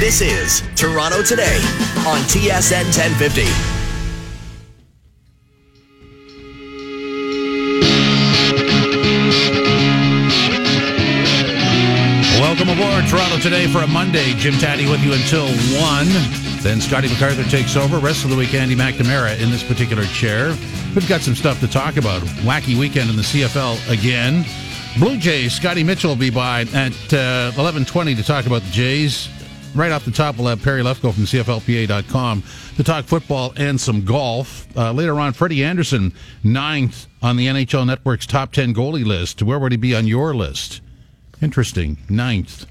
This is Toronto Today on TSN 1050. Welcome aboard Toronto today for a Monday. Jim Tatti with you until 1. Then Scotty MacArthur takes over. Rest of the week, Andy McNamara in this particular chair. We've got some stuff to talk about. Wacky weekend in the CFL again. Blue Jays, Scotty Mitchell will be by at uh, 1120 to talk about the Jays. Right off the top, we'll have Perry Lefko from CFLPA.com to talk football and some golf. Uh, later on, Freddie Andersen, ninth on the NHL Network's top 10 goalie list. Where would he be on your list? Interesting. Ninth.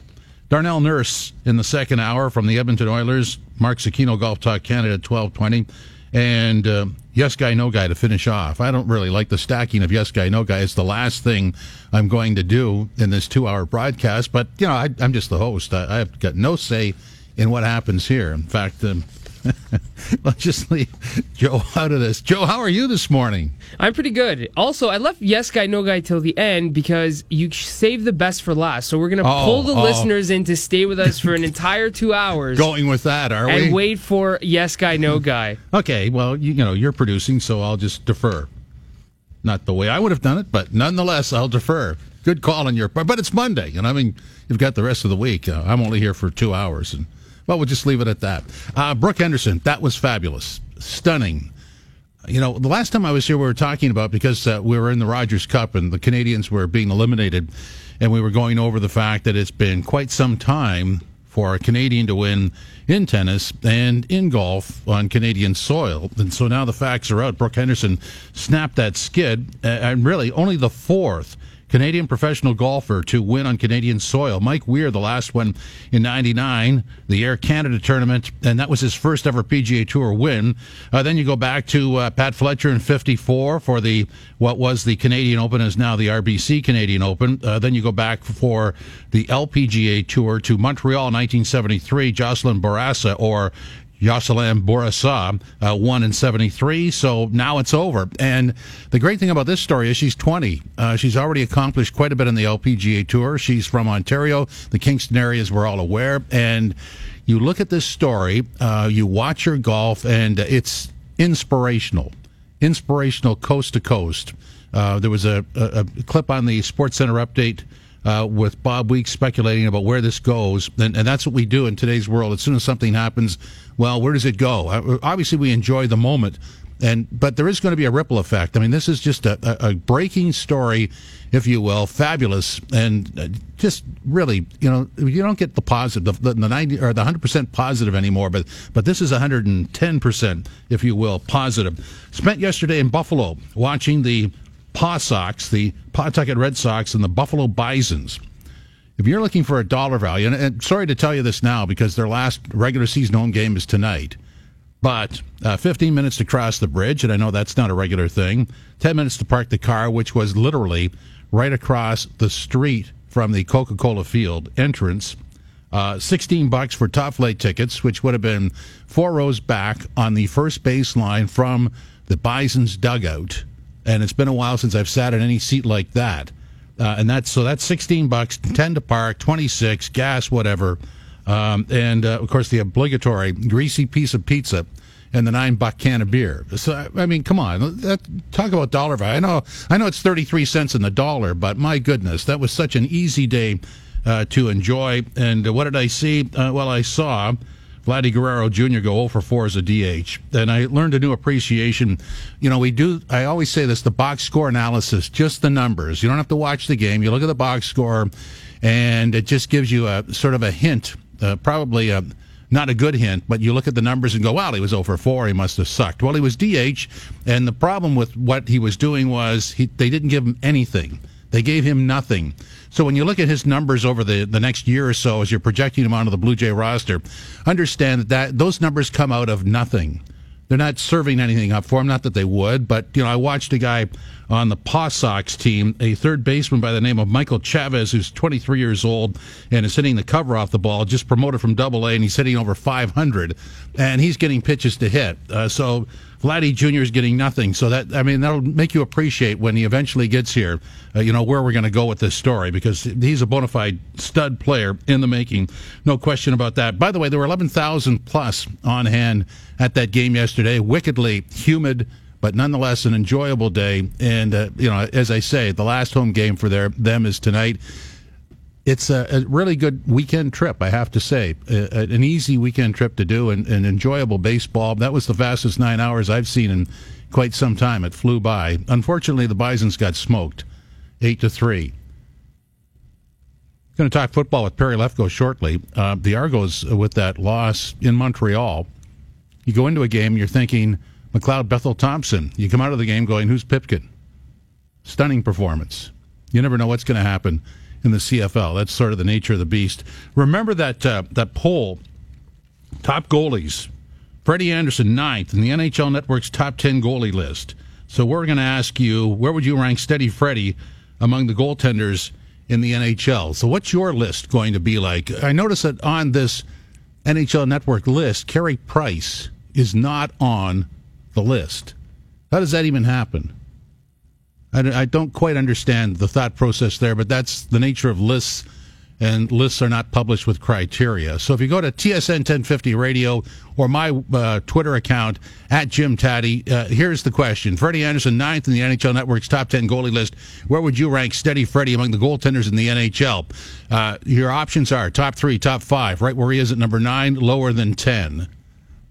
Darnell Nurse in the second hour from the Edmonton Oilers. Mark Zecchino Golf Talk Canada at 1220. And uh, Yes Guy No Guy to finish off. I don't really like the stacking of Yes Guy No Guy. It's the last thing I'm going to do in this two hour broadcast. But, you know, I, am just the host. I, have got no say in what happens here. In fact, um, Let's just leave Joe out of this. Joe, how are you this morning? I'm pretty good. Also, I left Yes Guy No Guy till the end because you saved the best for last. So we're gonna oh, pull the oh. listeners in to stay with us for an entire two hours. Going with that, are and we? And wait for Yes Guy No Guy. okay. Well, you, you know you're producing, so I'll just defer. Not the way I would have done it, but nonetheless, I'll defer. Good call on your part. But it's Monday, and I mean, you've got the rest of the week. Uh, I'm only here for two hours, and well, we'll just leave it at that. Uh, Brooke Henderson, that was fabulous. Stunning. You know, the last time I was here, we were talking about because uh, we were in the Rogers Cup and the Canadians were being eliminated, and we were going over the fact that it's been quite some time for a Canadian to win in tennis and in golf on Canadian soil. And so now the facts are out. Brooke Henderson snapped that skid, and really only the fourth Canadian professional golfer to win on Canadian soil. Mike Weir, the last one in 99, the Air Canada tournament, and that was his first ever PGA Tour win. Uh, then you go back to uh, Pat Fletcher in 54 for the, what was the Canadian Open is now the RBC Canadian Open. Uh, then you go back for the LPGA Tour to Montreal 1973, Jocelyn Bourassa or Jocelyn Bourassa uh, won in 73, so now it's over. And the great thing about this story is she's 20. Uh, she's already accomplished quite a bit in the LPGA Tour. She's from Ontario, the Kingston area, as we're all aware. And you look at this story, uh, you watch her golf, and it's inspirational. Inspirational coast to coast. Uh, there was a, a, a clip on the Sports Center update uh, with Bob Weeks speculating about where this goes. And, and, that's what we do in today's world. As soon as something happens, well, where does it go? Uh, obviously, we enjoy the moment. And but there is going to be a ripple effect. I mean, this is just a, a, breaking story, if you will, fabulous, and uh, just really, you know, you don't get the positive, the, the ninety or the hundred percent positive anymore. But but this is hundred and ten percent, if you will, positive. Spent yesterday in Buffalo watching the Paw Sox, the Pawtucket Red Sox, and the Buffalo Bisons. If you're looking for a dollar value, and, and, sorry to tell you this now because their last regular season home game is tonight, but uh, 15 minutes to cross the bridge, and I know that's not a regular thing. 10 minutes to park the car, which was literally right across the street from the Coca Cola Field entrance. Uh, 16 bucks for top flight tickets, which would have been four rows back on the first base line from the Bison's dugout and it's been a while since I've sat in any seat like that. Uh, and that's so that's 16 bucks, 10 to park, 26 gas, whatever, um, and uh, of course the obligatory greasy piece of pizza and the nine buck can of beer. So I mean, come on, that, talk about dollar value. I know, I know it's 33 cents in the dollar, but my goodness, that was such an easy day uh, to enjoy. And what did I see? Uh, well, I saw Vladdy Guerrero Jr. go 0 for 4 as a DH. And I learned a new appreciation. You know, we do, I always say this the box score analysis, just the numbers. You don't have to watch the game. You look at the box score, and it just gives you a sort of a hint, uh, probably a not a good hint, but you look at the numbers and go, well, he was 0 for 4. He must have sucked. Well, he was DH, and the problem with what he was doing was he, they didn't give him anything. They gave him nothing. So when you look at his numbers over the, the next year or so, as you're projecting him onto the Blue Jay roster, understand that, that those numbers come out of nothing. They're not serving anything up for him. Not that they would, but you know, I watched a guy on the Paw Sox team, a third baseman by the name of Michael Chavis, who's 23 years old and is hitting the cover off the ball, just promoted from Double A, and he's hitting over 500, and he's getting pitches to hit. Uh, so Vladdy Jr. is getting nothing. So that I mean that'll make you appreciate when he eventually gets here. Uh, you know where we're going to go with this story because he's a bona fide stud player in the making. No question about that. By the way, there were 11,000 plus on hand at that game yesterday. Wickedly humid but nonetheless an enjoyable day. And uh, you know, as I say, the last home game for their them is tonight. It's a, a really good weekend trip, I have to say. A, an easy weekend trip to do and, and enjoyable baseball. That was the fastest nine hours I've seen in quite some time. It flew by. Unfortunately, the Bisons got smoked, eight to three. Going to talk football with Perry Lefko shortly. Uh, the Argos with that loss in Montreal. You go into a game, you're thinking McLeod Bethel Thompson. You come out of the game going, who's Pipkin? Stunning performance. You never know what's going to happen in the CFL. That's sort of the nature of the beast. Remember that uh, that poll, top goalies. Freddie Andersen ninth in the NHL Network's top ten goalie list. So we're going to ask you, where would you rank Steady Freddie among the goaltenders in the NHL? So what's your list going to be like? I notice that on this NHL Network list, Carey Price is not on the list. How does that even happen? I, don't quite understand the thought process there, but that's the nature of lists, and lists are not published with criteria. So if you go to TSN 1050 Radio or my uh, Twitter account at Jim Tatti, uh, here's the question: Freddie Andersen, ninth in the NHL Network's top 10 goalie list. Where would you rank Steady Freddie among the goaltenders in the NHL? Uh, your options are top three, top five, right where he is at number nine, lower than 10.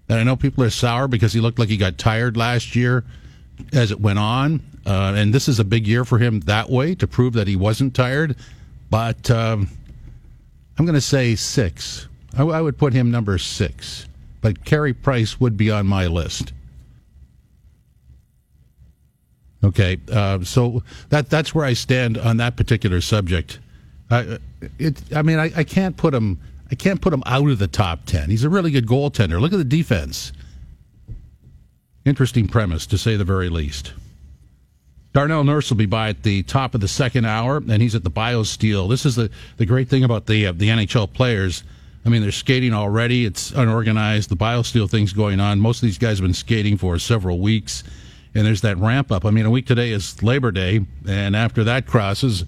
And I know people are sour because he looked like he got tired last year as it went on. Uh, and this is a big year for him that way to prove that he wasn't tired. But um, I'm going to say six. I, I, would put him number six. But Carey Price would be on my list. Okay, uh, so that that's where I stand on that particular subject. Uh, it, I mean, I, I can't put him I can't put him out of the top 10. He's a really good goaltender. Look at the defense. Interesting premise, to say the very least. Darnell Nurse will be by at the top of the second hour, and he's at the BioSteel. This is the, the great thing about the uh, the NHL players. I mean, they're skating already. It's unorganized. The BioSteel thing's going on. Most of these guys have been skating for several weeks, and there's that ramp up. I mean, a week today is Labor Day, and after that crosses,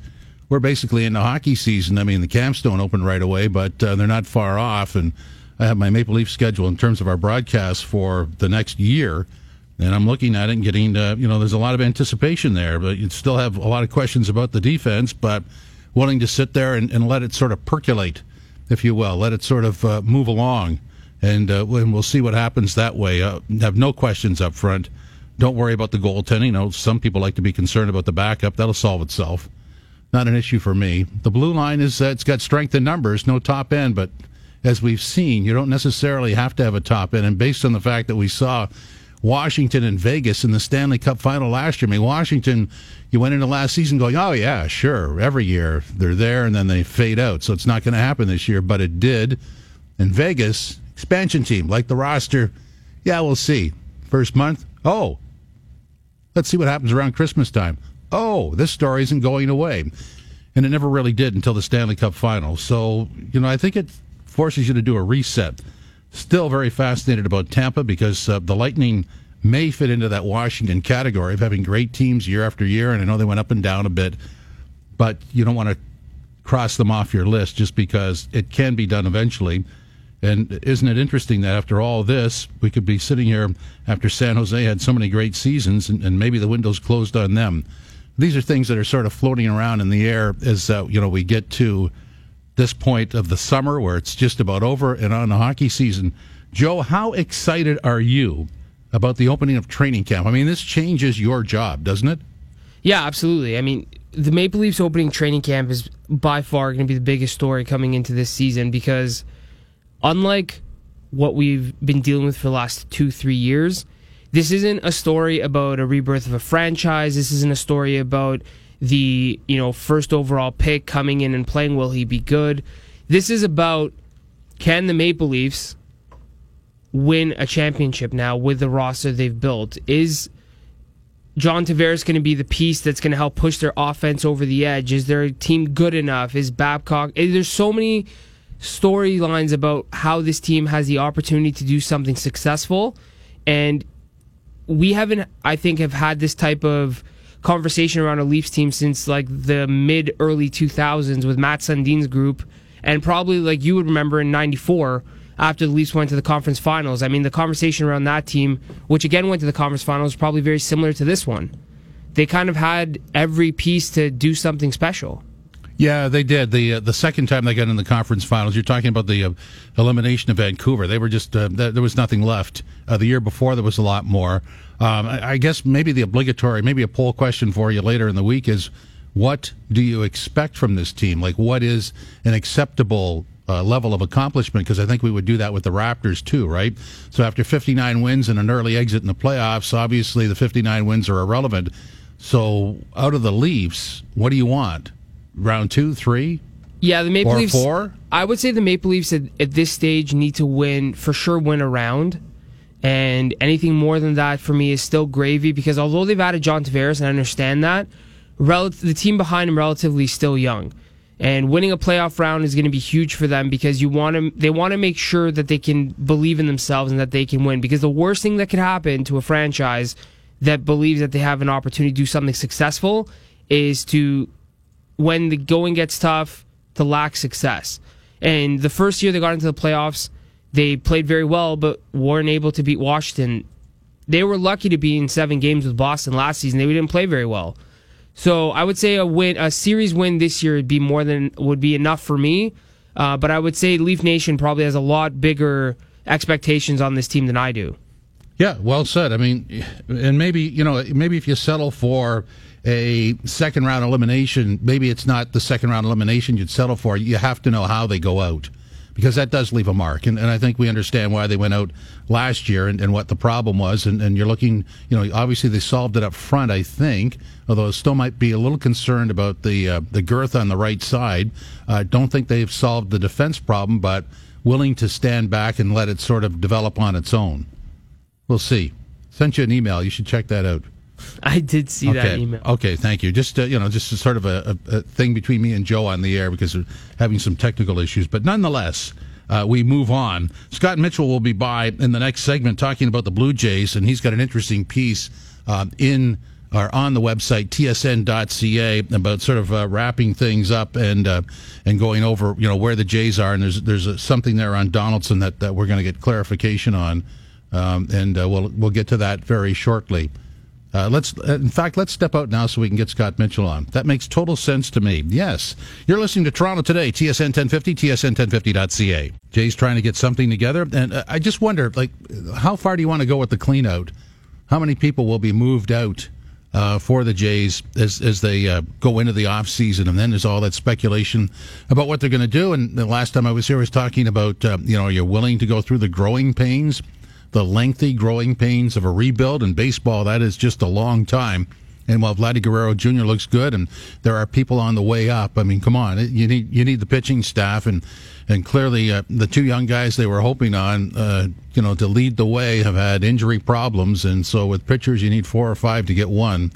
we're basically in the hockey season. I mean, the camps don't open right away, but uh, they're not far off. And I have my Maple Leaf schedule in terms of our broadcasts for the next year. And I'm looking at it and getting, uh, you know, there's a lot of anticipation there, but you still have a lot of questions about the defense, but willing to sit there and, and let it sort of percolate, if you will, let it sort of uh, move along. And, uh, and we'll see what happens that way. Uh, have no questions up front. Don't worry about the goaltending. You know, some people like to be concerned about the backup. That'll solve itself not an issue for me. The blue line is uh, it's got strength in numbers, no top end, but as we've seen, you don't necessarily have to have a top end. And based on the fact that we saw Washington and Vegas in the Stanley Cup final last year, I mean, Washington, you went into last season going, oh, yeah, sure, every year they're there and then they fade out. So it's not going to happen this year, but it did. And Vegas, expansion team, like the roster, yeah, we'll see. First month, oh, let's see what happens around Christmas time oh, this story isn't going away. And it never really did until the Stanley Cup final. So, you know, I think it forces you to do a reset. Still very fascinated about Tampa because uh, the Lightning may fit into that Washington category of having great teams year after year. And I know they went up and down a bit, but you don't want to cross them off your list just because it can be done eventually. And isn't it interesting that after all this, we could be sitting here after San Jose had so many great seasons and, and maybe the window's closed on them these are things that are sort of floating around in the air as uh, you know we get to this point of the summer where it's just about over and on the hockey season. Joe, how excited are you about the opening of training camp? I mean, this changes your job, doesn't it? Yeah, absolutely. I mean, the Maple Leafs opening training camp is by far going to be the biggest story coming into this season because unlike what we've been dealing with for the last two, three years, this isn't a story about a rebirth of a franchise. This isn't a story about the you know first overall pick coming in and playing. Will he be good? This is about can the Maple Leafs win a championship now with the roster they've built? Is John Tavares going to be the piece that's going to help push their offense over the edge? Is their team good enough? Is Babcock? Eh, there's so many storylines about how this team has the opportunity to do something successful, and we haven't, I think, have had this type of conversation around a Leafs team since like the mid early 2000s with Mats Sundin's group, and probably like you would remember in '94 after the Leafs went to the conference finals. I mean, the conversation around that team, which again went to the conference finals, is probably very similar to this one. They kind of had every piece to do something special. Yeah, they did. The uh, the second time they got in the conference finals, you're talking about the uh, elimination of Vancouver. They were just uh, there was nothing left. Uh, the year before there was a lot more. Um, I, I guess maybe the obligatory, maybe a poll question for you later in the week is, what do you expect from this team? Like, what is an acceptable uh, level of accomplishment? Because I think we would do that with the Raptors too, right? So after 59 wins and an early exit in the playoffs, obviously the 59 wins are irrelevant. So out of the Leafs, what do you want? Round two, three? Yeah, the Maple Leafs. Four? I would say the Maple Leafs at, at this stage need to win for sure, win a round, and anything more than that for me is still gravy. Because although they've added John Tavares, and I understand that, rel- the team behind him relatively still young, and winning a playoff round is going to be huge for them because you want to. They want to make sure that they can believe in themselves and that they can win. Because the worst thing that could happen to a franchise that believes that they have an opportunity to do something successful is to when the going gets tough to lack success. And the first year they got into the playoffs, they played very well, but weren't able to beat Washington. They were lucky to be in seven games with Boston last season. They didn't play very well. So I would say a win, a series win this year would be more than would be enough for me. Uh, but I would say Leaf Nation probably has a lot bigger expectations on this team than I do. Yeah, well said. I mean, and maybe you know, maybe if you settle for a second round elimination, maybe it's not the second round elimination you'd settle for. You have to know how they go out because that does leave a mark. And, and I think we understand why they went out last year and, and what the problem was. And, and you're looking, you know, obviously they solved it up front, I think, although still might be a little concerned about the, uh, the girth on the right side. I uh, don't think they've solved the defense problem, but willing to stand back and let it sort of develop on its own. We'll see. Sent you an email. You should check that out. I did see okay. that email. Okay, thank you. Just uh, you know, just sort of a, a, a, thing between me and Joe on the air because we're having some technical issues, but nonetheless. Uh, we move on. Scott Mitchell will be by in the next segment talking about the Blue Jays, and he's got an interesting piece uh, in or on the website tsn.ca about sort of uh, wrapping things up and uh, and going over you know where the Jays are, and there's there's a, something there on Donaldson that, that we're going to get clarification on, um, and uh, we'll we'll get to that very shortly. Uh, let's, uh, in fact, let's step out now so we can get Scott Mitchell on. That makes total sense to me. Yes, you're listening to Toronto today, TSN 1050, TSN1050.ca. Jay's trying to get something together, and uh, I just wonder, like, how far do you want to go with the cleanout? How many people will be moved out uh, for the Jays as as they uh, go into the off season, and then there's all that speculation about what they're going to do. And the last time I was here, I was talking about, uh, you know, are you willing to go through the growing pains? The lengthy growing pains of a rebuild. In baseball, that is just a long time. And while Vladdy Guerrero Jr. looks good, and there are people on the way up, I mean, come on, you need you need the pitching staff, and and clearly uh, the two young guys they were hoping on, uh, you know, to lead the way have had injury problems, and so with pitchers you need four or five to get one.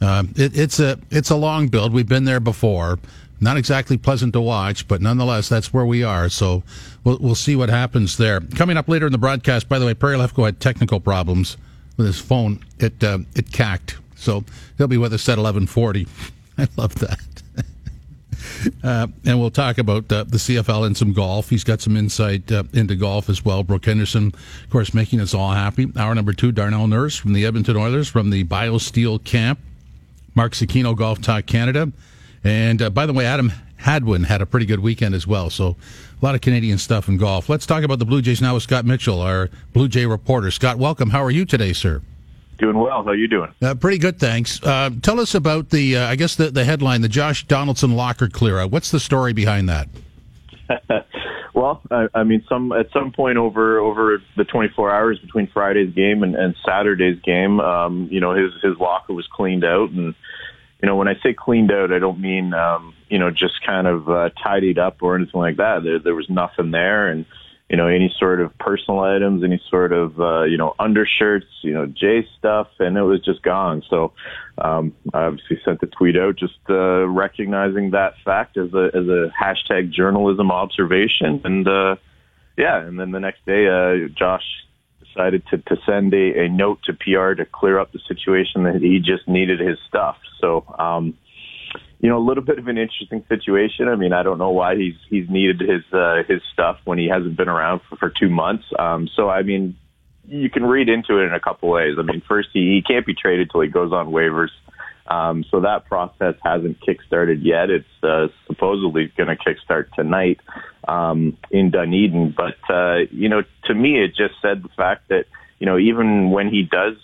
Uh, it, it's a it's a long build. We've been there before. Not exactly pleasant to watch, but nonetheless, that's where we are. So we'll, we'll see what happens there. Coming up later in the broadcast, by the way, Perry Lefko had technical problems with his phone. It uh, it cacked, so he'll be with us at eleven forty. I love that. Uh, and we'll talk about uh, the CFL and some golf. He's got some insight uh, into golf as well. Brooke Henderson, of course, making us all happy. Hour number two, Darnell Nurse from the Edmonton Oilers from the BioSteel camp. Mark Zecchino, Golf Talk Canada. And uh, by the way, Adam Hadwin had a pretty good weekend as well. So a lot of Canadian stuff in golf. Let's talk about the Blue Jays now with Scott Mitchell, our Blue Jay reporter. Scott, welcome. How are you today, sir? Doing well. How are you doing? Uh, pretty good, thanks. Uh, tell us about the, uh, I guess the, the headline, the Josh Donaldson locker clear out. What's the story behind that? well, I, I mean, some at some point over over the 24 hours between Friday's game and, and Saturday's game, um, you know, his his locker was cleaned out, and you know, when I say cleaned out, I don't mean, um, you know, just kind of uh, tidied up or anything like that. There, there was nothing there. And, you know, any sort of personal items, any sort of, uh, you know, undershirts, you know, J stuff, and it was just gone. So, um, I obviously sent the tweet out just, uh, recognizing that fact as a, as a hashtag journalism observation. And, uh, yeah, and then the next day, uh, Josh decided to, to send a, a note to PR to clear up the situation that he just needed his stuff. So, um, you know, a little bit of an interesting situation. I mean, I don't know why he's he's needed his uh, his stuff when he hasn't been around for, for two months. Um, so, I mean, you can read into it in a couple ways. I mean, first, he, he can't be traded till he goes on waivers. Um, so that process hasn't kickstarted yet. It's uh, supposedly going to kickstart tonight um, in Dunedin. But uh, you know, to me, it just said the fact that you know even when he does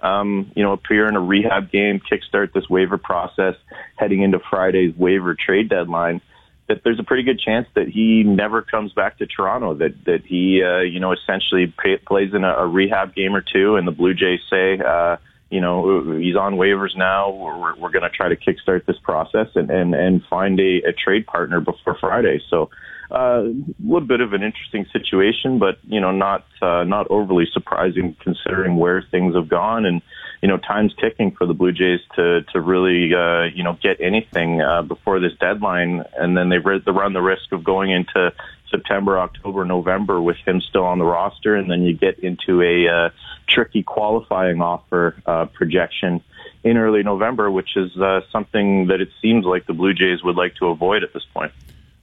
um, you know appear in a rehab game, kickstart this waiver process heading into Friday's waiver trade deadline. That there's a pretty good chance that he never comes back to Toronto. That that he uh, you know essentially pay, plays in a, a rehab game or two, and the Blue Jays say. Uh, you know, he's on waivers now. We're, we're going to try to kickstart this process and, and, and find a, a trade partner before Friday. So, uh, a little bit of an interesting situation, but you know, not uh, not overly surprising considering where things have gone, and you know, time's ticking for the Blue Jays to to really uh, you know get anything uh, before this deadline, and then they run the risk of going into September, October, November with him still on the roster, and then you get into a uh, tricky qualifying offer uh, projection in early November, which is uh, something that it seems like the Blue Jays would like to avoid at this point.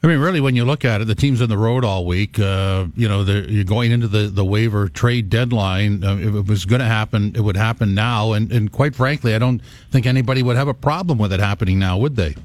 I mean, really, when you look at it, the team's on the road all week. Uh, you know, you're going into the, the waiver trade deadline. Uh, if it was going to happen, it would happen now. And, and quite frankly, I don't think anybody would have a problem with it happening now, would they?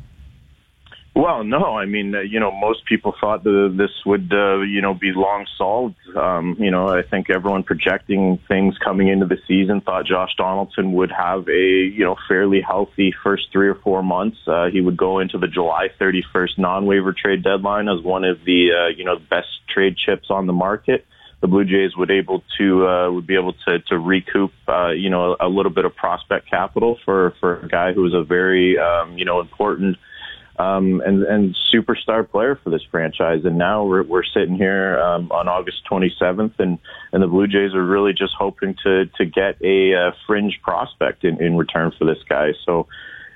Well, no. I mean, uh, you know, most people thought that this would, uh, you know, be long solved. Um, you know, I think everyone projecting things coming into the season thought Josh Donaldson would have a, you know, fairly healthy first three or four months. Uh, he would go into the July 31st non-waiver trade deadline as one of the, uh, you know, best trade chips on the market the Blue Jays would able to uh, would be able to to recoup uh, you know a little bit of prospect capital for for a guy who is a very um, you know important um, and and superstar player for this franchise. And now we're we're sitting here um, on August 27th, and and the Blue Jays are really just hoping to to get a, a fringe prospect in in return for this guy. So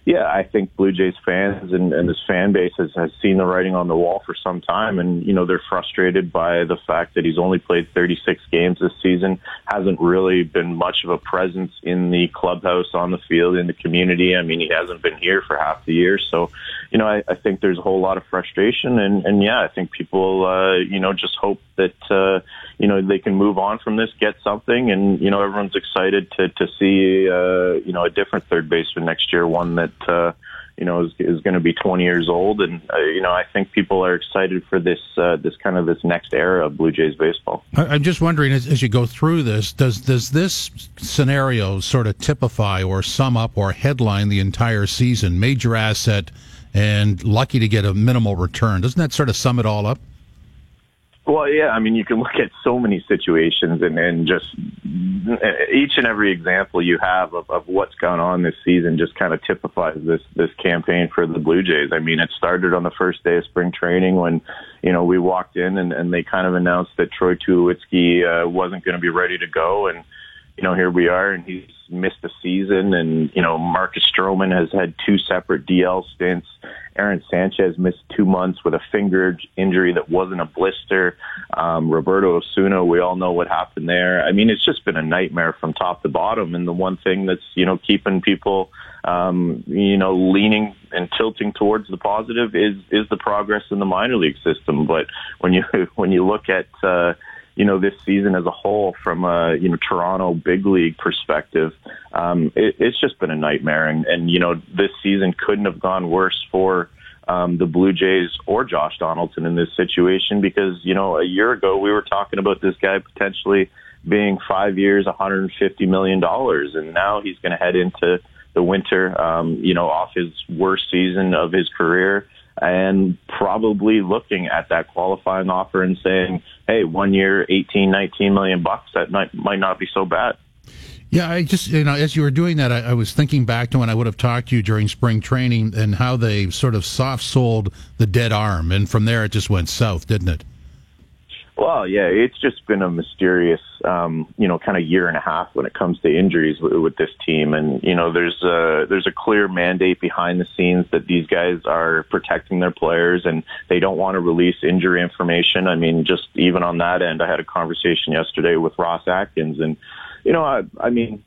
yeah, I think Blue Jays fans and, and this fan base has, has seen the writing on the wall for some time. And, you know, they're frustrated by the fact that he's only played 36 games this season, hasn't really been much of a presence in the clubhouse, on the field, in the community. I mean, he hasn't been here for half the year. So, you know, I, I think there's a whole lot of frustration. And, and yeah, I think people, uh, you know, just hope that, uh, you know, they can move on from this, get something. And, you know, everyone's excited to, to see, uh, you know, a different third baseman next year, one that, uh, you know, is, is going to be 20 years old. And, uh, you know, I think people are excited for this, uh, this kind of this next era of Blue Jays baseball. I'm just wondering, as, as you go through this, does, does this scenario sort of typify or sum up or headline the entire season? Major asset and lucky to get a minimal return. Doesn't that sort of sum it all up? Well, yeah, I mean, you can look at so many situations and, and just each and every example you have of, of what's gone on this season just kind of typifies this, this campaign for the Blue Jays. I mean, it started on the first day of spring training when, you know, we walked in and, and they kind of announced that Troy Tulowitzki uh, wasn't going to be ready to go. And, you know, here we are and he's missed a season and, you know, Marcus Stroman has had two separate DL stints. Aaron Sanchez missed two months with a finger injury that wasn't a blister. Um, Roberto Osuna, we all know what happened there. I mean, it's just been a nightmare from top to bottom. And the one thing that's, you know, keeping people, um, you know, leaning and tilting towards the positive is, is the progress in the minor league system. But when you, when you look at, uh, you know, this season as a whole from a, you know, Toronto big league perspective, um, it, it's just been a nightmare. And, and, you know, this season couldn't have gone worse for, um, the Blue Jays or Josh Donaldson in this situation because, you know, a year ago we were talking about this guy potentially being five years, $150 million. And now he's going to head into the winter, um, you know, off his worst season of his career and probably looking at that qualifying offer and saying, hey, one year, 18, 19 million bucks, that might, might not be so bad. Yeah, I just, you know, as you were doing that, I, I, was thinking back to when I would have talked to you during spring training and how they sort of soft sold the dead arm. And from there, it just went south, didn't it? Well, yeah, it's just been a mysterious, um, you know, kind of year and a half when it comes to injuries with, with this team. And you know, there's a there's a clear mandate behind the scenes that these guys are protecting their players and they don't want to release injury information. I mean, just even on that end, I had a conversation yesterday with Ross Atkins, and you know, I, I mean,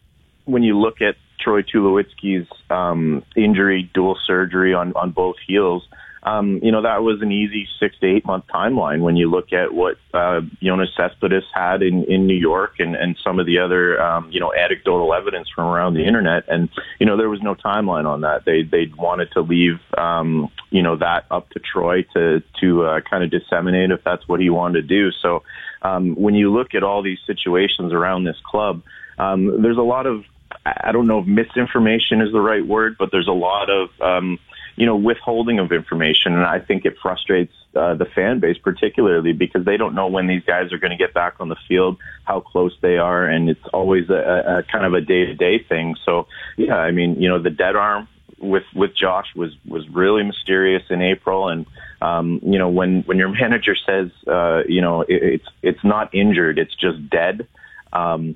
when you look at Troy Tulowitzki's um, injury, dual surgery on on both heels um, you know, that was an easy six to eight month timeline when you look at what uh, Yoenis Cespedes had in, in New York and, and some of the other, um, you know, anecdotal evidence from around the internet. And, you know, there was no timeline on that. They, they wanted to leave, um, you know, that up to Troy to, to uh, kind of disseminate if that's what he wanted to do. So um, when you look at all these situations around this club, um, there's a lot of, I don't know if misinformation is the right word, but there's a lot of, um, you know, withholding of information. And I think it frustrates uh, the fan base particularly because they don't know when these guys are going to get back on the field, how close they are, and it's always a, a kind of a day to day thing. So, yeah, I mean, you know, the dead arm with with Josh was was really mysterious in April, and um, you know, when when your manager says, uh, you know, it, it's it's not injured, it's just dead. Um,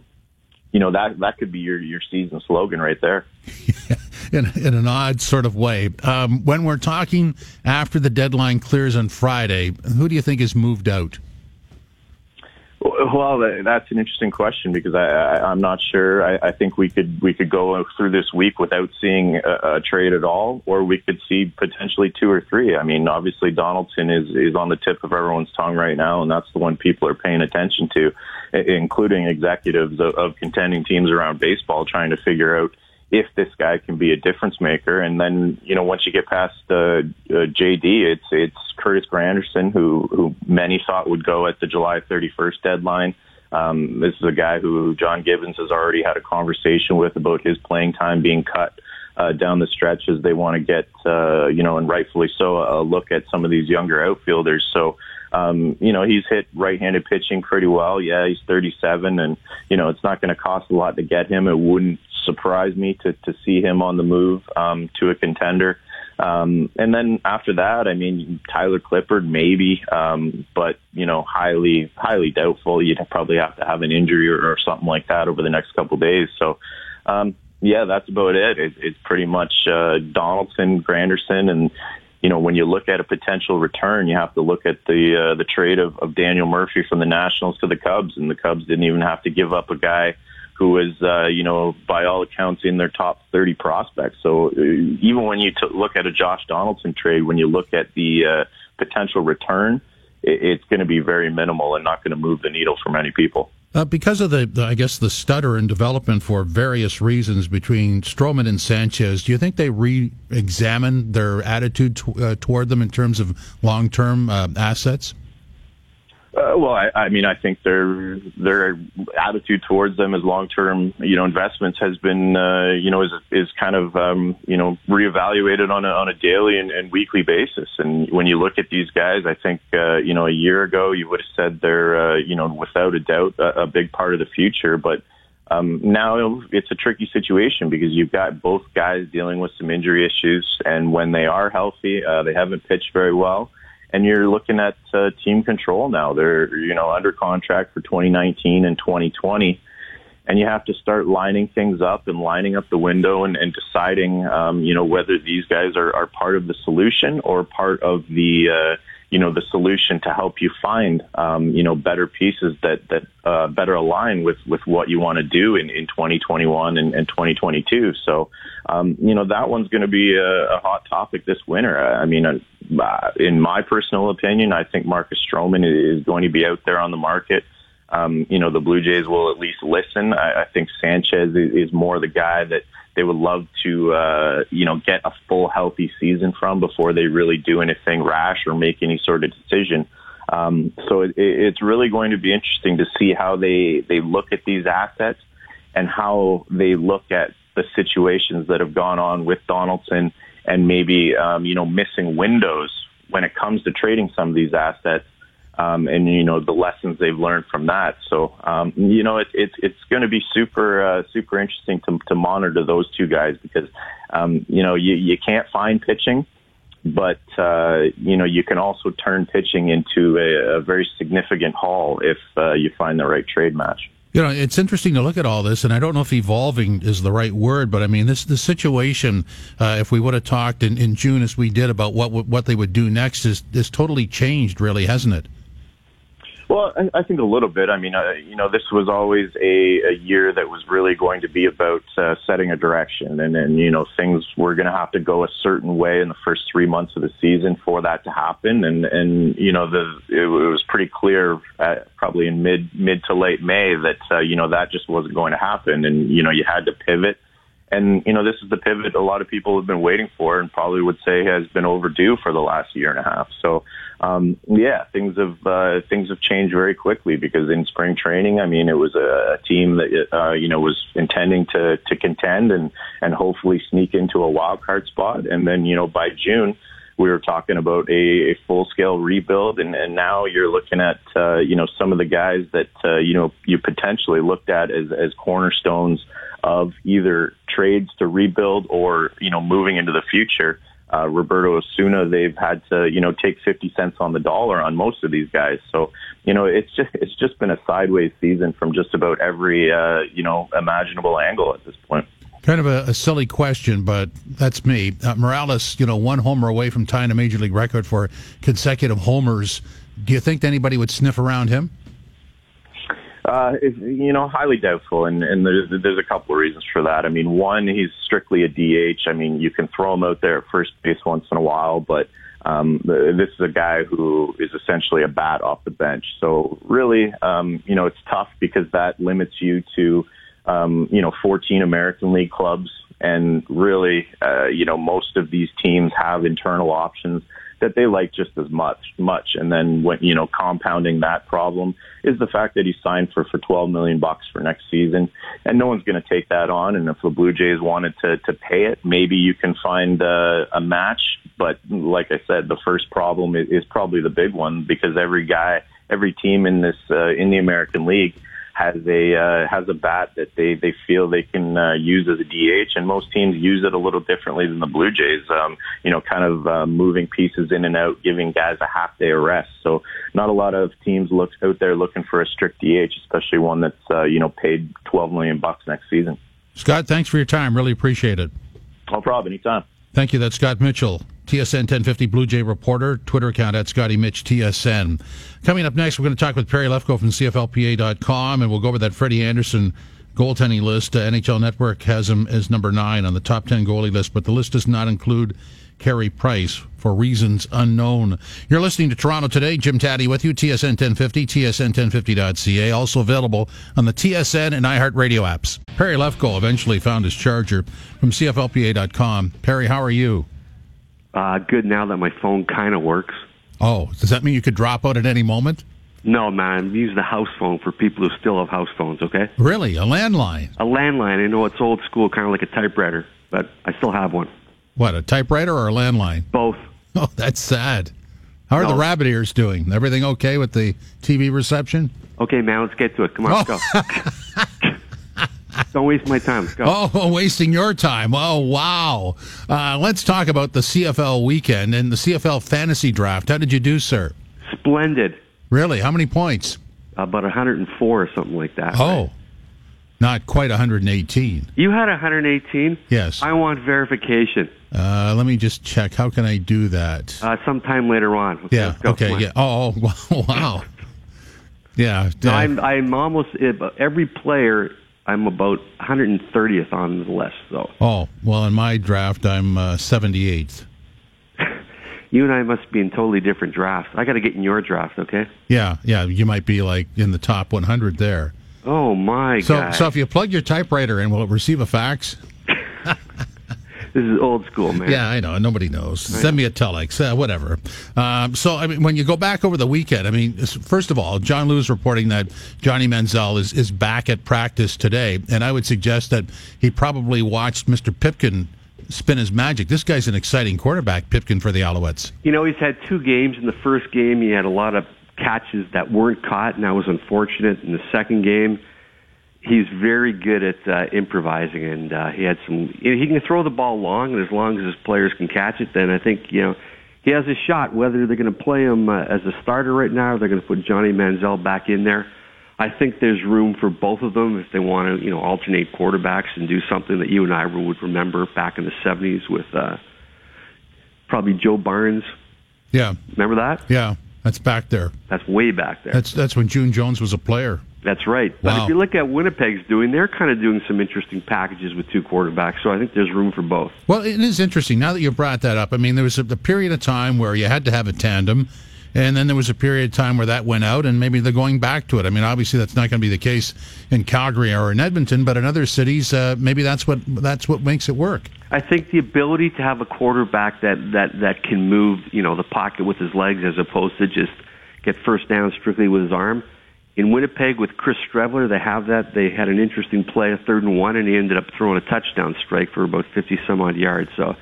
you know that that could be your your season slogan right there. in, in an odd sort of way. Um, when we're talking after the deadline clears on Friday, who do you think is moved out? Well, that's an interesting question because I, I'm not sure. I, I think we could we could go through this week without seeing a, a trade at all, or we could see potentially two or three. I mean, obviously Donaldson is is on the tip of everyone's tongue right now, and that's the one people are paying attention to, including executives of, of contending teams around baseball, trying to figure out if this guy can be a difference maker. And then, you know, once you get past uh, uh, JD, it's it's Curtis Granderson, who who many thought would go at the July 31st deadline. Um, this is a guy who John Gibbons has already had a conversation with about his playing time being cut uh, down the stretch as they want to get, uh, you know, and rightfully so, a look at some of these younger outfielders. So, um, you know, he's hit right-handed pitching pretty well. Yeah, he's 37, and you know, it's not going to cost a lot to get him. It wouldn't surprise me to to see him on the move um, to a contender. Um, and then after that, I mean, Tyler Clippard maybe, um, but you know, highly highly doubtful. You'd probably have to have an injury or, or something like that over the next couple of days. So, um, yeah, that's about it. it it's pretty much uh, Donaldson, Granderson, and you know, when you look at a potential return, you have to look at the uh, the trade of, of Daniel Murphy from the Nationals to the Cubs, and the Cubs didn't even have to give up a guy who was, uh, you know, by all accounts in their top 30 prospects. So uh, even when you t- look at a Josh Donaldson trade, when you look at the uh, potential return, it- it's going to be very minimal and not going to move the needle for many people. Uh, because of the, the, I guess, the stutter in development for various reasons between Stroman and Sanchez, do you think they re-examine their attitude t- uh, toward them in terms of long-term uh, assets? Uh, well, I, I mean, I think their their attitude towards them as long term, you know, investments has been, uh, you know, is is kind of, um, you know, reevaluated on a on a daily and, and weekly basis. And when you look at these guys, I think, uh, you know, a year ago you would have said they're, uh, you know, without a doubt, a, a big part of the future. But um, now it's a tricky situation because you've got both guys dealing with some injury issues, and when they are healthy, uh, they haven't pitched very well and you're looking at uh, team control now. They're you know under contract for 2019 and 2020, and you have to start lining things up and lining up the window and, and deciding um, you know whether these guys are, are part of the solution or part of the uh, you know the solution to help you find um, you know better pieces that that uh, better align with with what you want to do in, in 2021 and, and 2022. So um, you know that one's going to be a, a hot topic this winter. I mean, uh, in my personal opinion, I think Marcus Stroman is going to be out there on the market. Um, you know, the Blue Jays will at least listen. I, I think Sanchez is, is more the guy that they would love to, uh, you know, get a full healthy season from before they really do anything rash or make any sort of decision. Um, so it, it's really going to be interesting to see how they, they look at these assets and how they look at the situations that have gone on with Donaldson and maybe, um, you know, missing windows when it comes to trading some of these assets um, and you know the lessons they've learned from that. So um, you know it, it, it's going to be super uh, super interesting to, to monitor those two guys because um, you know you, you can't find pitching but uh, you know you can also turn pitching into a, a very significant haul if uh, you find the right trade match. You know, it's interesting to look at all this, and I don't know if evolving is the right word, but I mean, this the situation. Uh, if we would have talked in, in June as we did about what what they would do next, is is totally changed, really, hasn't it? Well, I, I think a little bit. I mean, uh, you know, this was always a, a year that was really going to be about uh, setting a direction, and and you know, things were going to have to go a certain way in the first three months of the season for that to happen, and and you know, the it, it was pretty clear, at, probably in mid mid to late May, that uh, you know that just wasn't going to happen, and you know, you had to pivot. And you know, this is the pivot a lot of people have been waiting for, and probably would say has been overdue for the last year and a half. So, um, yeah, things have uh, things have changed very quickly because in spring training, I mean, it was a, team that uh, you know was intending to to contend and and hopefully sneak into a wild card spot, and then you know by June we were talking about a, a full scale rebuild, and, and now you're looking at uh, you know some of the guys that uh, you know you potentially looked at as as cornerstones of either trades to rebuild or you know moving into the future. Uh, Roberto Osuna, they've had to you know take 50 cents on the dollar on most of these guys. So you know it's just it's just been a sideways season from just about every uh, you know imaginable angle at this point. Kind of a, a silly question, but that's me. Uh, Morales, you know, one homer away from tying a major league record for consecutive homers. Do you think anybody would sniff around him? Uh, it's, you know, highly doubtful, and, and there's, there's a couple of reasons for that. I mean, one, he's strictly a DH. I mean, you can throw him out there at first base once in a while, but um, this is a guy who is essentially a bat off the bench. So really, um, you know, it's tough because that limits you to, um, you know, 14 American League clubs, and really, uh, you know, most of these teams have internal options that they like just as much much. And then when you know compounding that problem is the fact that he signed for for 12 million bucks for next season. And no one's going to take that on. And if the blue jays wanted to to pay it maybe you can find uh, a match. But like i said the first problem is, is probably the big one because every guy every team in this uh, in the american league has a uh, has a bat that they they feel they can uh, use as a DH, and most teams use it a little differently than the Blue Jays. Um, you know, kind of uh, moving pieces in and out, giving guys a half day of rest. So not a lot of teams look out there looking for a strict DH, especially one that's uh, you know paid twelve million bucks next season. Scott, thanks for your time. Really appreciate it. No problem. Anytime. Thank you. That's Scott Mitchell, TSN 1050 Blue Jay reporter, Twitter account at Scotty Mitch TSN. Coming up next, we're going to talk with Perry Lefko from CFLPA.com, and we'll go over that Freddie Andersen goaltending list. Uh, NHL Network has him as number nine on the top 10 goalie list, but the list does not include Carey Price for reasons unknown. You're listening to Toronto Today. Jim Tatti with you, TSN 1050, TSN1050.ca. Also available on the TSN and iHeartRadio apps. Perry Lefko eventually found his charger from CFLPA.com. Perry, how are you? Uh, good now that my phone kind of works. Oh, does that mean you could drop out at any moment? No, man. Use the house phone for people who still have house phones, okay? Really? A landline? A landline. I know it's old school, kind of like a typewriter, but I still have one. What, a typewriter or a landline? Both. Oh, that's sad. How are No. the rabbit ears doing? Everything okay with the TV reception? Okay, man, let's get to it. Come on, let's go. Don't waste my time. Go. Oh, wasting your time. Oh, wow. Uh, let's talk about the CFL weekend and the CFL fantasy draft. How did you do, sir? Splendid. Really? How many points? About 104 or something like that. Oh, not quite 118. You had 118? Yes. I want verification. Uh, let me just check. How can I do that? Uh, sometime later on. Okay, yeah. Okay. Yeah. Oh, oh, wow. Yeah. No, uh, I'm, I'm almost, every player, I'm about 130th on the list, though. oh, well, in my draft, I'm uh, 78th. You and I must be in totally different drafts. I got to get in your draft, okay? Yeah. Yeah. You might be like in the top 100 there. Oh my So, god! so if you plug your typewriter in, will it receive a fax? This is old school, man. Yeah, I know. Nobody knows. Send me a telex, uh, whatever. Um, so, I mean, when you go back over the weekend, I mean, first of all, John Lewis reporting that Johnny Manziel is, is back at practice today, and I would suggest that he probably watched Mr. Pipkin spin his magic. This guy's an exciting quarterback, Pipkin for the Alouettes. You know, he's had two games. In the first game, he had a lot of catches that weren't caught, and that was unfortunate. In the second game, he's very good at uh, improvising, and uh, he had some. He can throw the ball long, and as long as his players can catch it, then I think you know he has a shot. Whether they're going to play him uh, as a starter right now, or they're going to put Johnny Manziel back in there. I think there's room for both of them if they want to, you know, alternate quarterbacks and do something that you and I would remember back in the '70s with uh, probably Joe Barnes. Yeah, Remember that? yeah, that's back there. That's way back there. That's that's when June Jones was a player. That's right. But if you look at Winnipeg's doing, they're kind of doing some interesting packages with two quarterbacks. So I think there's room for both. Well, it is interesting now that you brought that up. I mean, there was a, a period of time where you had to have a tandem, and then there was a period of time where that went out, and maybe they're going back to it. I mean, obviously that's not going to be the case in Calgary or in Edmonton, but in other cities, uh, maybe that's what that's what makes it work. I think the ability to have a quarterback that that that can move, you know, the pocket with his legs as opposed to just get first down strictly with his arm. In Winnipeg with Chris Streveler, they have that. They had an interesting play, a third and one, and he ended up throwing a touchdown strike for about 50 some odd yards. So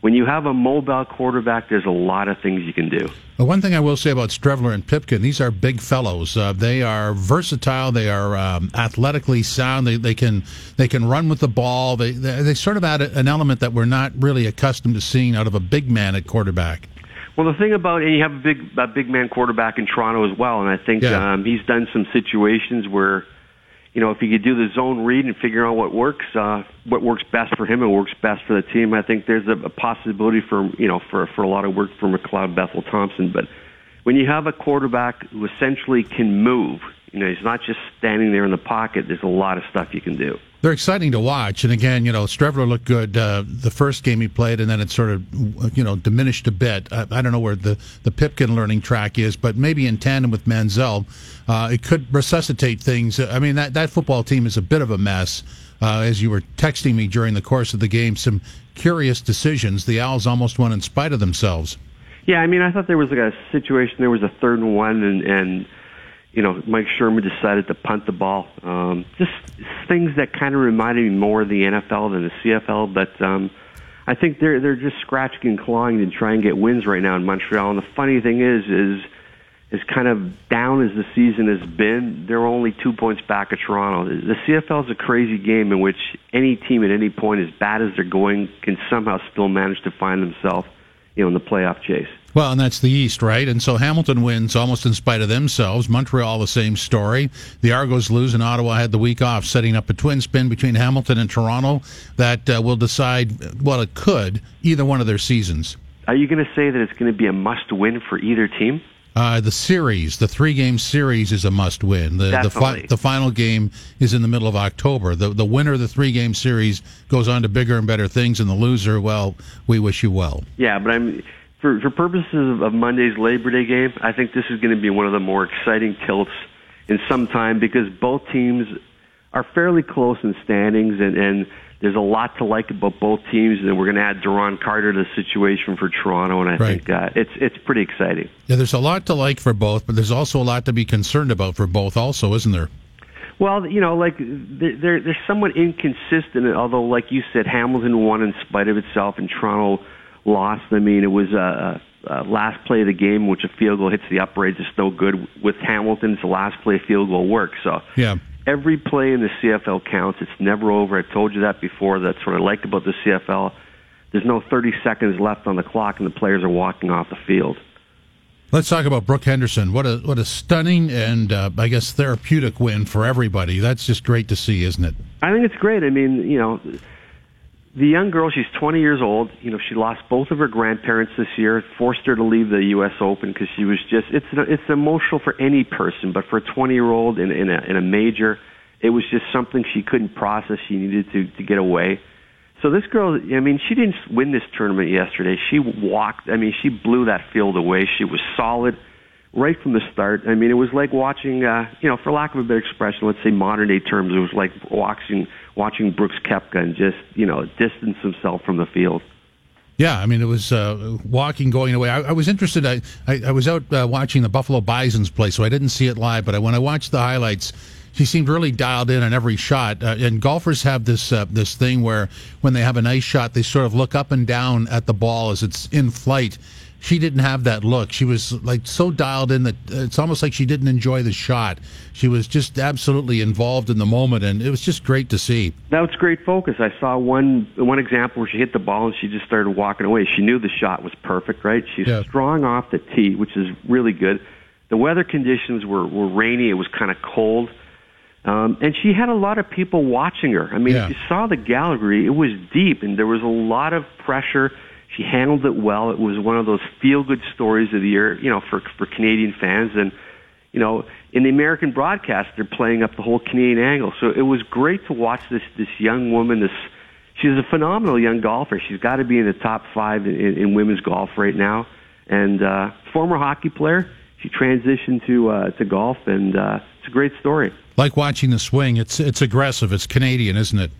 when you have a mobile quarterback, there's a lot of things you can do. The one thing I will say about Streveler and Pipkin, these are big fellows. Uh, they are versatile. They are um, athletically sound. They, they can they can run with the ball. They, they they sort of add an element that we're not really accustomed to seeing out of a big man at quarterback. Well, the thing about and you have a big a big man quarterback in Toronto as well, and I think Yeah. um, he's done some situations where, you know, if he could do the zone read and figure out what works, uh, what works best for him and works best for the team, I think there's a, a possibility for you know for for a lot of work for McLeod Bethel Thompson. But when you have a quarterback who essentially can move, you know, he's not just standing there in the pocket. There's a lot of stuff you can do. They're exciting to watch. And again, you know, Streveler looked good uh, the first game he played, and then it sort of, you know, diminished a bit. I, I don't know where the, the Pipkin learning track is, but maybe in tandem with Manziel, uh, it could resuscitate things. I mean, that, that football team is a bit of a mess. Uh, as you were texting me during the course of the game, some curious decisions. The Als almost won in spite of themselves. Yeah, I mean, I thought there was like a situation. There was a third and one, and and you know, Mike Sherman decided to punt the ball. Um, just things that kind of reminded me more of the NFL than the CFL. But um, I think they're they're just scratching and clawing to try and get wins right now in Montreal. And the funny thing is, is as kind of down as the season has been, they're only two points back of Toronto. The CFL is a crazy game in which any team at any point, as bad as they're going, can somehow still manage to find themselves, you know, in the playoff chase. Well, and that's the East, right? And so Hamilton wins almost in spite of themselves. Montreal, the same story. The Argos lose, and Ottawa had the week off, setting up a twin spin between Hamilton and Toronto that uh, will decide, well, it could, either one of their seasons. Are you going to say that it's going to be a must-win for either team? Uh, the series, the three-game series, is a must-win. The the, fi- the final game is in the middle of October. The the winner of the three-game series goes on to bigger and better things, and the loser, well, we wish you well. Yeah, but I'm for for purposes of, of Monday's Labor Day game. I think this is going to be one of the more exciting tilts in some time because both teams are fairly close in standings, and and there's a lot to like about both teams. And we're going to add Duron Carter to the situation for Toronto, and I Right. think uh, it's it's pretty exciting. Yeah, there's a lot to like for both, but there's also a lot to be concerned about for both, also, isn't there? Well, you know, like they're, they're somewhat inconsistent. Although, like you said, Hamilton won in spite of itself, and Toronto lost. I mean, it was a, a last play of the game, which a field goal hits the uprights. It's no good. With Hamilton, it's the last play field goal works. So Yeah. every play in the CFL counts. It's never over. I told you that before. That's what I like about the CFL. There's no 30 seconds left on the clock, and the players are walking off the field. Let's talk about Brooke Henderson. What a what a stunning and uh, I guess therapeutic win for everybody. That's just great to see, isn't it? I think it's great. I mean, you know, the young girl, she's 20 years old. You know, she lost both of her grandparents this year, forced her to leave the U.S. Open because she was just, it's, it's emotional for any person, but for a 20 year old in, in, a, in a major, it was just something she couldn't process. She needed to, to get away. So this girl, I mean, she didn't win this tournament yesterday. She walked, I mean, she blew that field away. She was solid right from the start. I mean, it was like watching, uh, you know, for lack of a better expression, let's say modern day terms, it was like watching watching Brooks Koepka and just, you know, distance himself from the field. Yeah, I mean, it was uh, walking, going away. I, I was interested. I, I, I was out uh, watching the Buffalo Bisons play, so I didn't see it live. But I, when I watched the highlights, she seemed really dialed in on every shot. Uh, and golfers have this uh, this thing where when they have a nice shot, they sort of look up and down at the ball as it's in flight. She didn't have that look. She was like so dialed in that it's almost like she didn't enjoy the shot. She was just absolutely involved in the moment, and it was just great to see. That was great focus. I saw one one example where she hit the ball and she just started walking away. She knew the shot was perfect, right? She's Yeah. strong off the tee, which is really good. The weather conditions were were rainy. It was kind of cold. Um, and she had a lot of people watching her. I mean, Yeah. if you saw the gallery, it was deep, and there was a lot of pressure. She handled it well. It was one of those feel-good stories of the year, you know, for for Canadian fans. And you know, in the American broadcast, they're playing up the whole Canadian angle. So it was great to watch this this young woman. This she's a phenomenal young golfer. She's got to be in the top five in, in, in women's golf right now. And uh, former hockey player, she transitioned to uh, to golf, and uh, it's a great story. Like watching the swing, it's it's aggressive. It's Canadian, isn't it?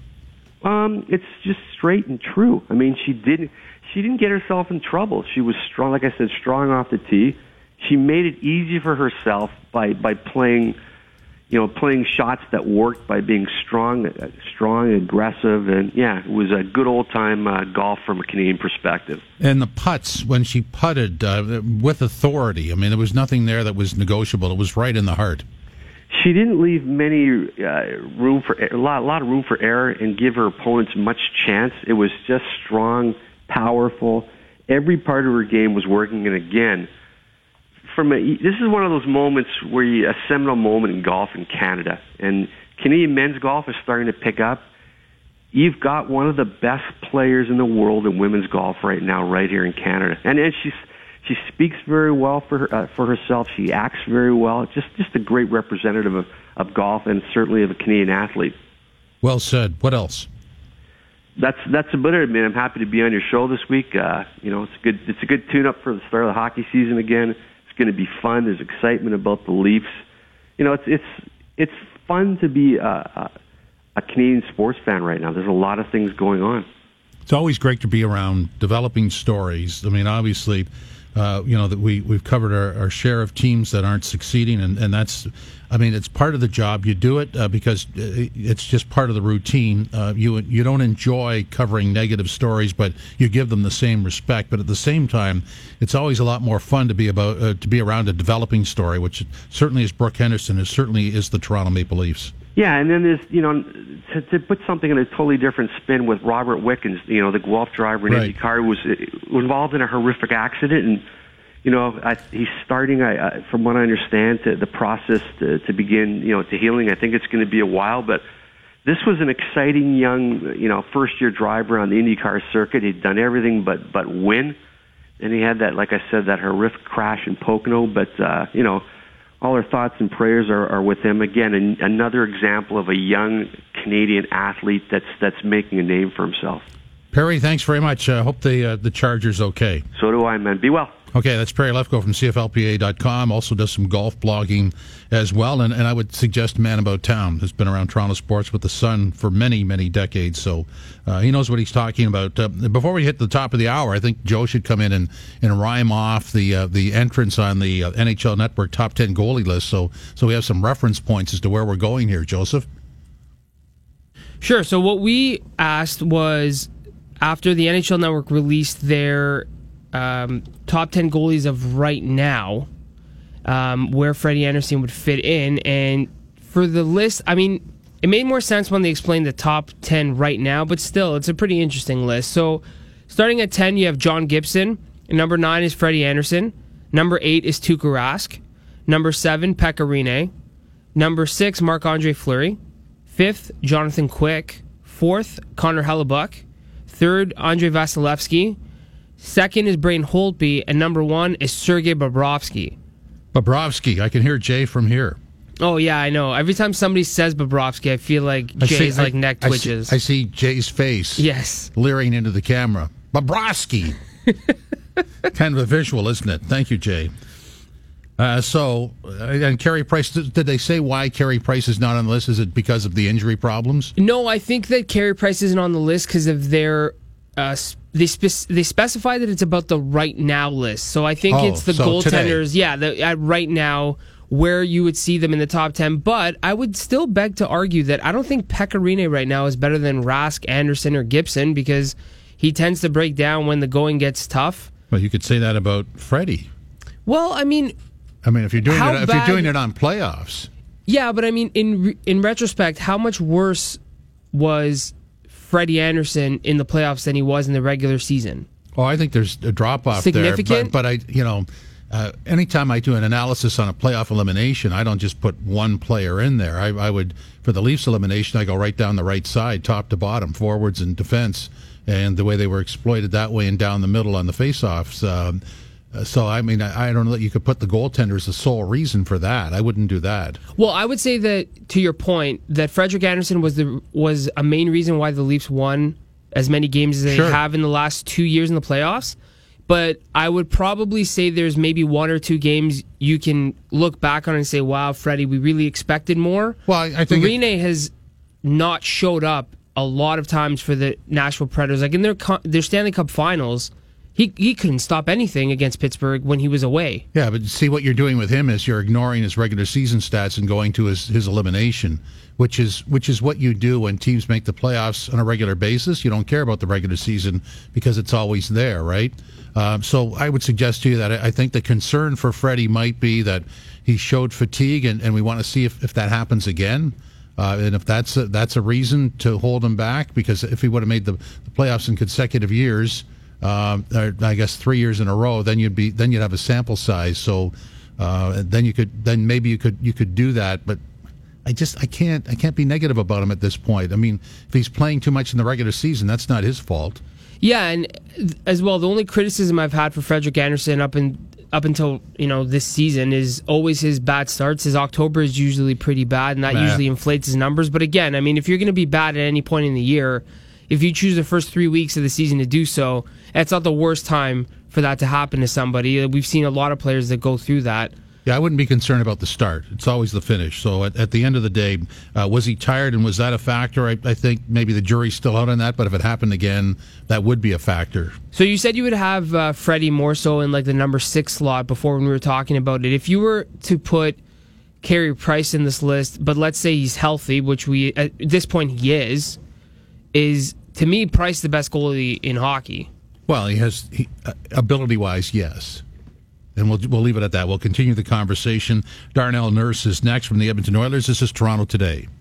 Um, it's just straight and true. I mean, she didn't she didn't get herself in trouble. She was strong, like I said, strong off the tee. She made it easy for herself by by playing, you know, playing shots that worked by being strong, uh, strong, aggressive, and yeah, it was a good old time uh, golf from a Canadian perspective. And the putts when she putted uh, with authority. I mean, there was nothing there that was negotiable. It was right in the heart. She didn't leave many uh, room for a lot, a lot of room for error and give her opponents much chance. It was just strong, powerful. Every part of her game was working, and again, from a, this is one of those moments where you, a seminal moment in golf in Canada, and Canadian men's golf is starting to pick up. You've got one of the best players in the world in women's golf right now, right here in Canada, and and she's she speaks very well for her, uh, for herself. She acts very well. Just just a great representative of, of golf and certainly of a Canadian athlete. Well said. What else? That's that's about it, man. I'm happy to be on your show this week. Uh, you know, it's a good it's a good tune up for the start of the hockey season again. It's going to be fun. There's excitement about the Leafs. You know, it's it's it's fun to be a, a, a Canadian sports fan right now. There's a lot of things going on. It's always great to be around developing stories. I mean, obviously, uh, you know that we we've covered our, our share of teams that aren't succeeding, and, and that's, I mean, it's part of the job. You do it uh, because uh, it's just part of the routine. Uh, you you don't enjoy covering negative stories, but you give them the same respect. But at the same time, it's always a lot more fun to be about uh, to be around a developing story, which certainly is Brooke Henderson, is certainly is the Toronto Maple Leafs. Yeah, and then there's you know to, to put something in a totally different spin with Robert Wickens, you know the Guelph driver in Right. IndyCar was was involved in a horrific accident, and you know I, he's starting, I, I, from what I understand, to, the process to, to begin you know to healing. I think it's going to be a while, but this was an exciting young you know first year driver on the IndyCar circuit. He'd done everything but but win, and he had that like I said that horrific crash in Pocono, but uh, you know all our thoughts and prayers are, are with him. Again, an, another example of a young Canadian athlete that's that's making a name for himself. Perry, thanks very much. I hope the uh, the Chargers okay. So do I, man. Be well. Okay, that's Perry Lefko from CFLPA.com. Also does some golf blogging as well. And, and I would suggest Man About Town has been around Toronto sports with the Sun for many, many decades. So uh, he knows what he's talking about. Uh, before we hit the top of the hour, I think Joe should come in and, and rhyme off the uh, the entrance on the uh, NHL Network top 10 goalie list. So, so we have some reference points as to where we're going here, Joseph. Sure. So what we asked was after the NHL Network released their um, top ten goalies of right now, um, where Freddie Andersen would fit in, and for the list, I mean, it made more sense when they explained the top ten right now, but still, it's a pretty interesting list. So, starting at ten, you have John Gibson. Number nine is Freddie Andersen. Number eight is Tuukka Rask. Number seven, Pekka Rinne. Number six, Marc Andre Fleury. Fifth, Jonathan Quick. Fourth, Connor Hellebuyck. Third, Andre Vasilevskiy. Second is Braden Holtby. And number one is Sergei Bobrovsky. Bobrovsky, I can hear Jay from here. Oh, yeah, I know. Every time somebody says Bobrovsky, I feel like I see- Jay's I- like neck I see- twitches. I see Jay's face. yes. leering into the camera. Bobrovsky. kind of a visual, isn't it? Thank you, Jay. Uh, so, uh, and Carey Price, did they say why Carey Price is not on the list? Is it because of the injury problems? No, I think that Carey Price isn't on the list because of their. Uh, they spec- they specify that it's about the right now list, so I think Oh, it's the so today. goaltenders. Yeah, the, at right now where you would see them in the top ten. But I would still beg to argue that I don't think Pekka Rinne right now is better than Rask, Andersen, or Gibson because he tends to break down when the going gets tough. Well, you could say that about Freddie. Well, I mean, I mean, if you're doing How it, if bad- you're doing it on playoffs, yeah, but I mean, in in retrospect, how much worse was Freddie Andersen in the playoffs than he was in the regular season? Oh, I think there's a drop off there. But, but I, you know, uh, anytime I do an analysis on a playoff elimination, I don't just put one player in there. I, I would, for the Leafs elimination, I go right down the right side, top to bottom, forwards and defense, and the way they were exploited that way and down the middle on the faceoffs. Um, uh, so, I mean, I, I don't know that you could put the goaltender as the sole reason for that. I wouldn't do that. Well, I would say that to your point, that Frederik Andersen was the was a main reason why the Leafs won as many games as they Sure. have in the last two years in the playoffs. But I would probably say there's maybe one or two games you can look back on and say, "Wow, Freddie, we really expected more." Well, I, I think. it- Rinne has not showed up a lot of times for the Nashville Predators. Like in their their Stanley Cup Finals, he he couldn't stop anything against Pittsburgh when he was away. Yeah, but see what you're doing with him is you're ignoring his regular season stats and going to his, his elimination, which is which is what you do when teams make the playoffs on a regular basis. You don't care about the regular season because it's always there, right? Um, so I would suggest to you that I, think the concern for Freddie might be that he showed fatigue, and, and we want to see if, if that happens again. Uh, and if that's a, that's a reason to hold him back, because if he would have made the, the playoffs in consecutive years, um, or I guess three years in a row, then you'd be then you'd have a sample size. So uh, then you could then maybe you could you could do that. But I just I can't I can't be negative about him at this point. I mean, if he's playing too much in the regular season, that's not his fault. Yeah, and as well, the only criticism I've had for Frederik Andersen up in up until you know this season is always his bad starts. His October is usually pretty bad, and that Nah. usually inflates his numbers. But again, I mean, if you're going to be bad at any point in the year, if you choose the first three weeks of the season to do so, that's not the worst time for that to happen to somebody. We've seen a lot of players that go through that. Yeah, I wouldn't be concerned about the start. It's always the finish. So at, at the end of the day, uh, was he tired and was that a factor? I, I think maybe the jury's still out on that, but if it happened again, that would be a factor. So you said you would have uh, Freddie more so in like the number six slot before when we were talking about it. If you were to put Carey Price in this list, but let's say he's healthy, which we at this point he is, is to me Price the best goalie in hockey. Well, he has he, uh, ability-wise, yes. And we'll we'll leave it at that. We'll continue the conversation. Darnell Nurse is next from the Edmonton Oilers. This is Toronto today.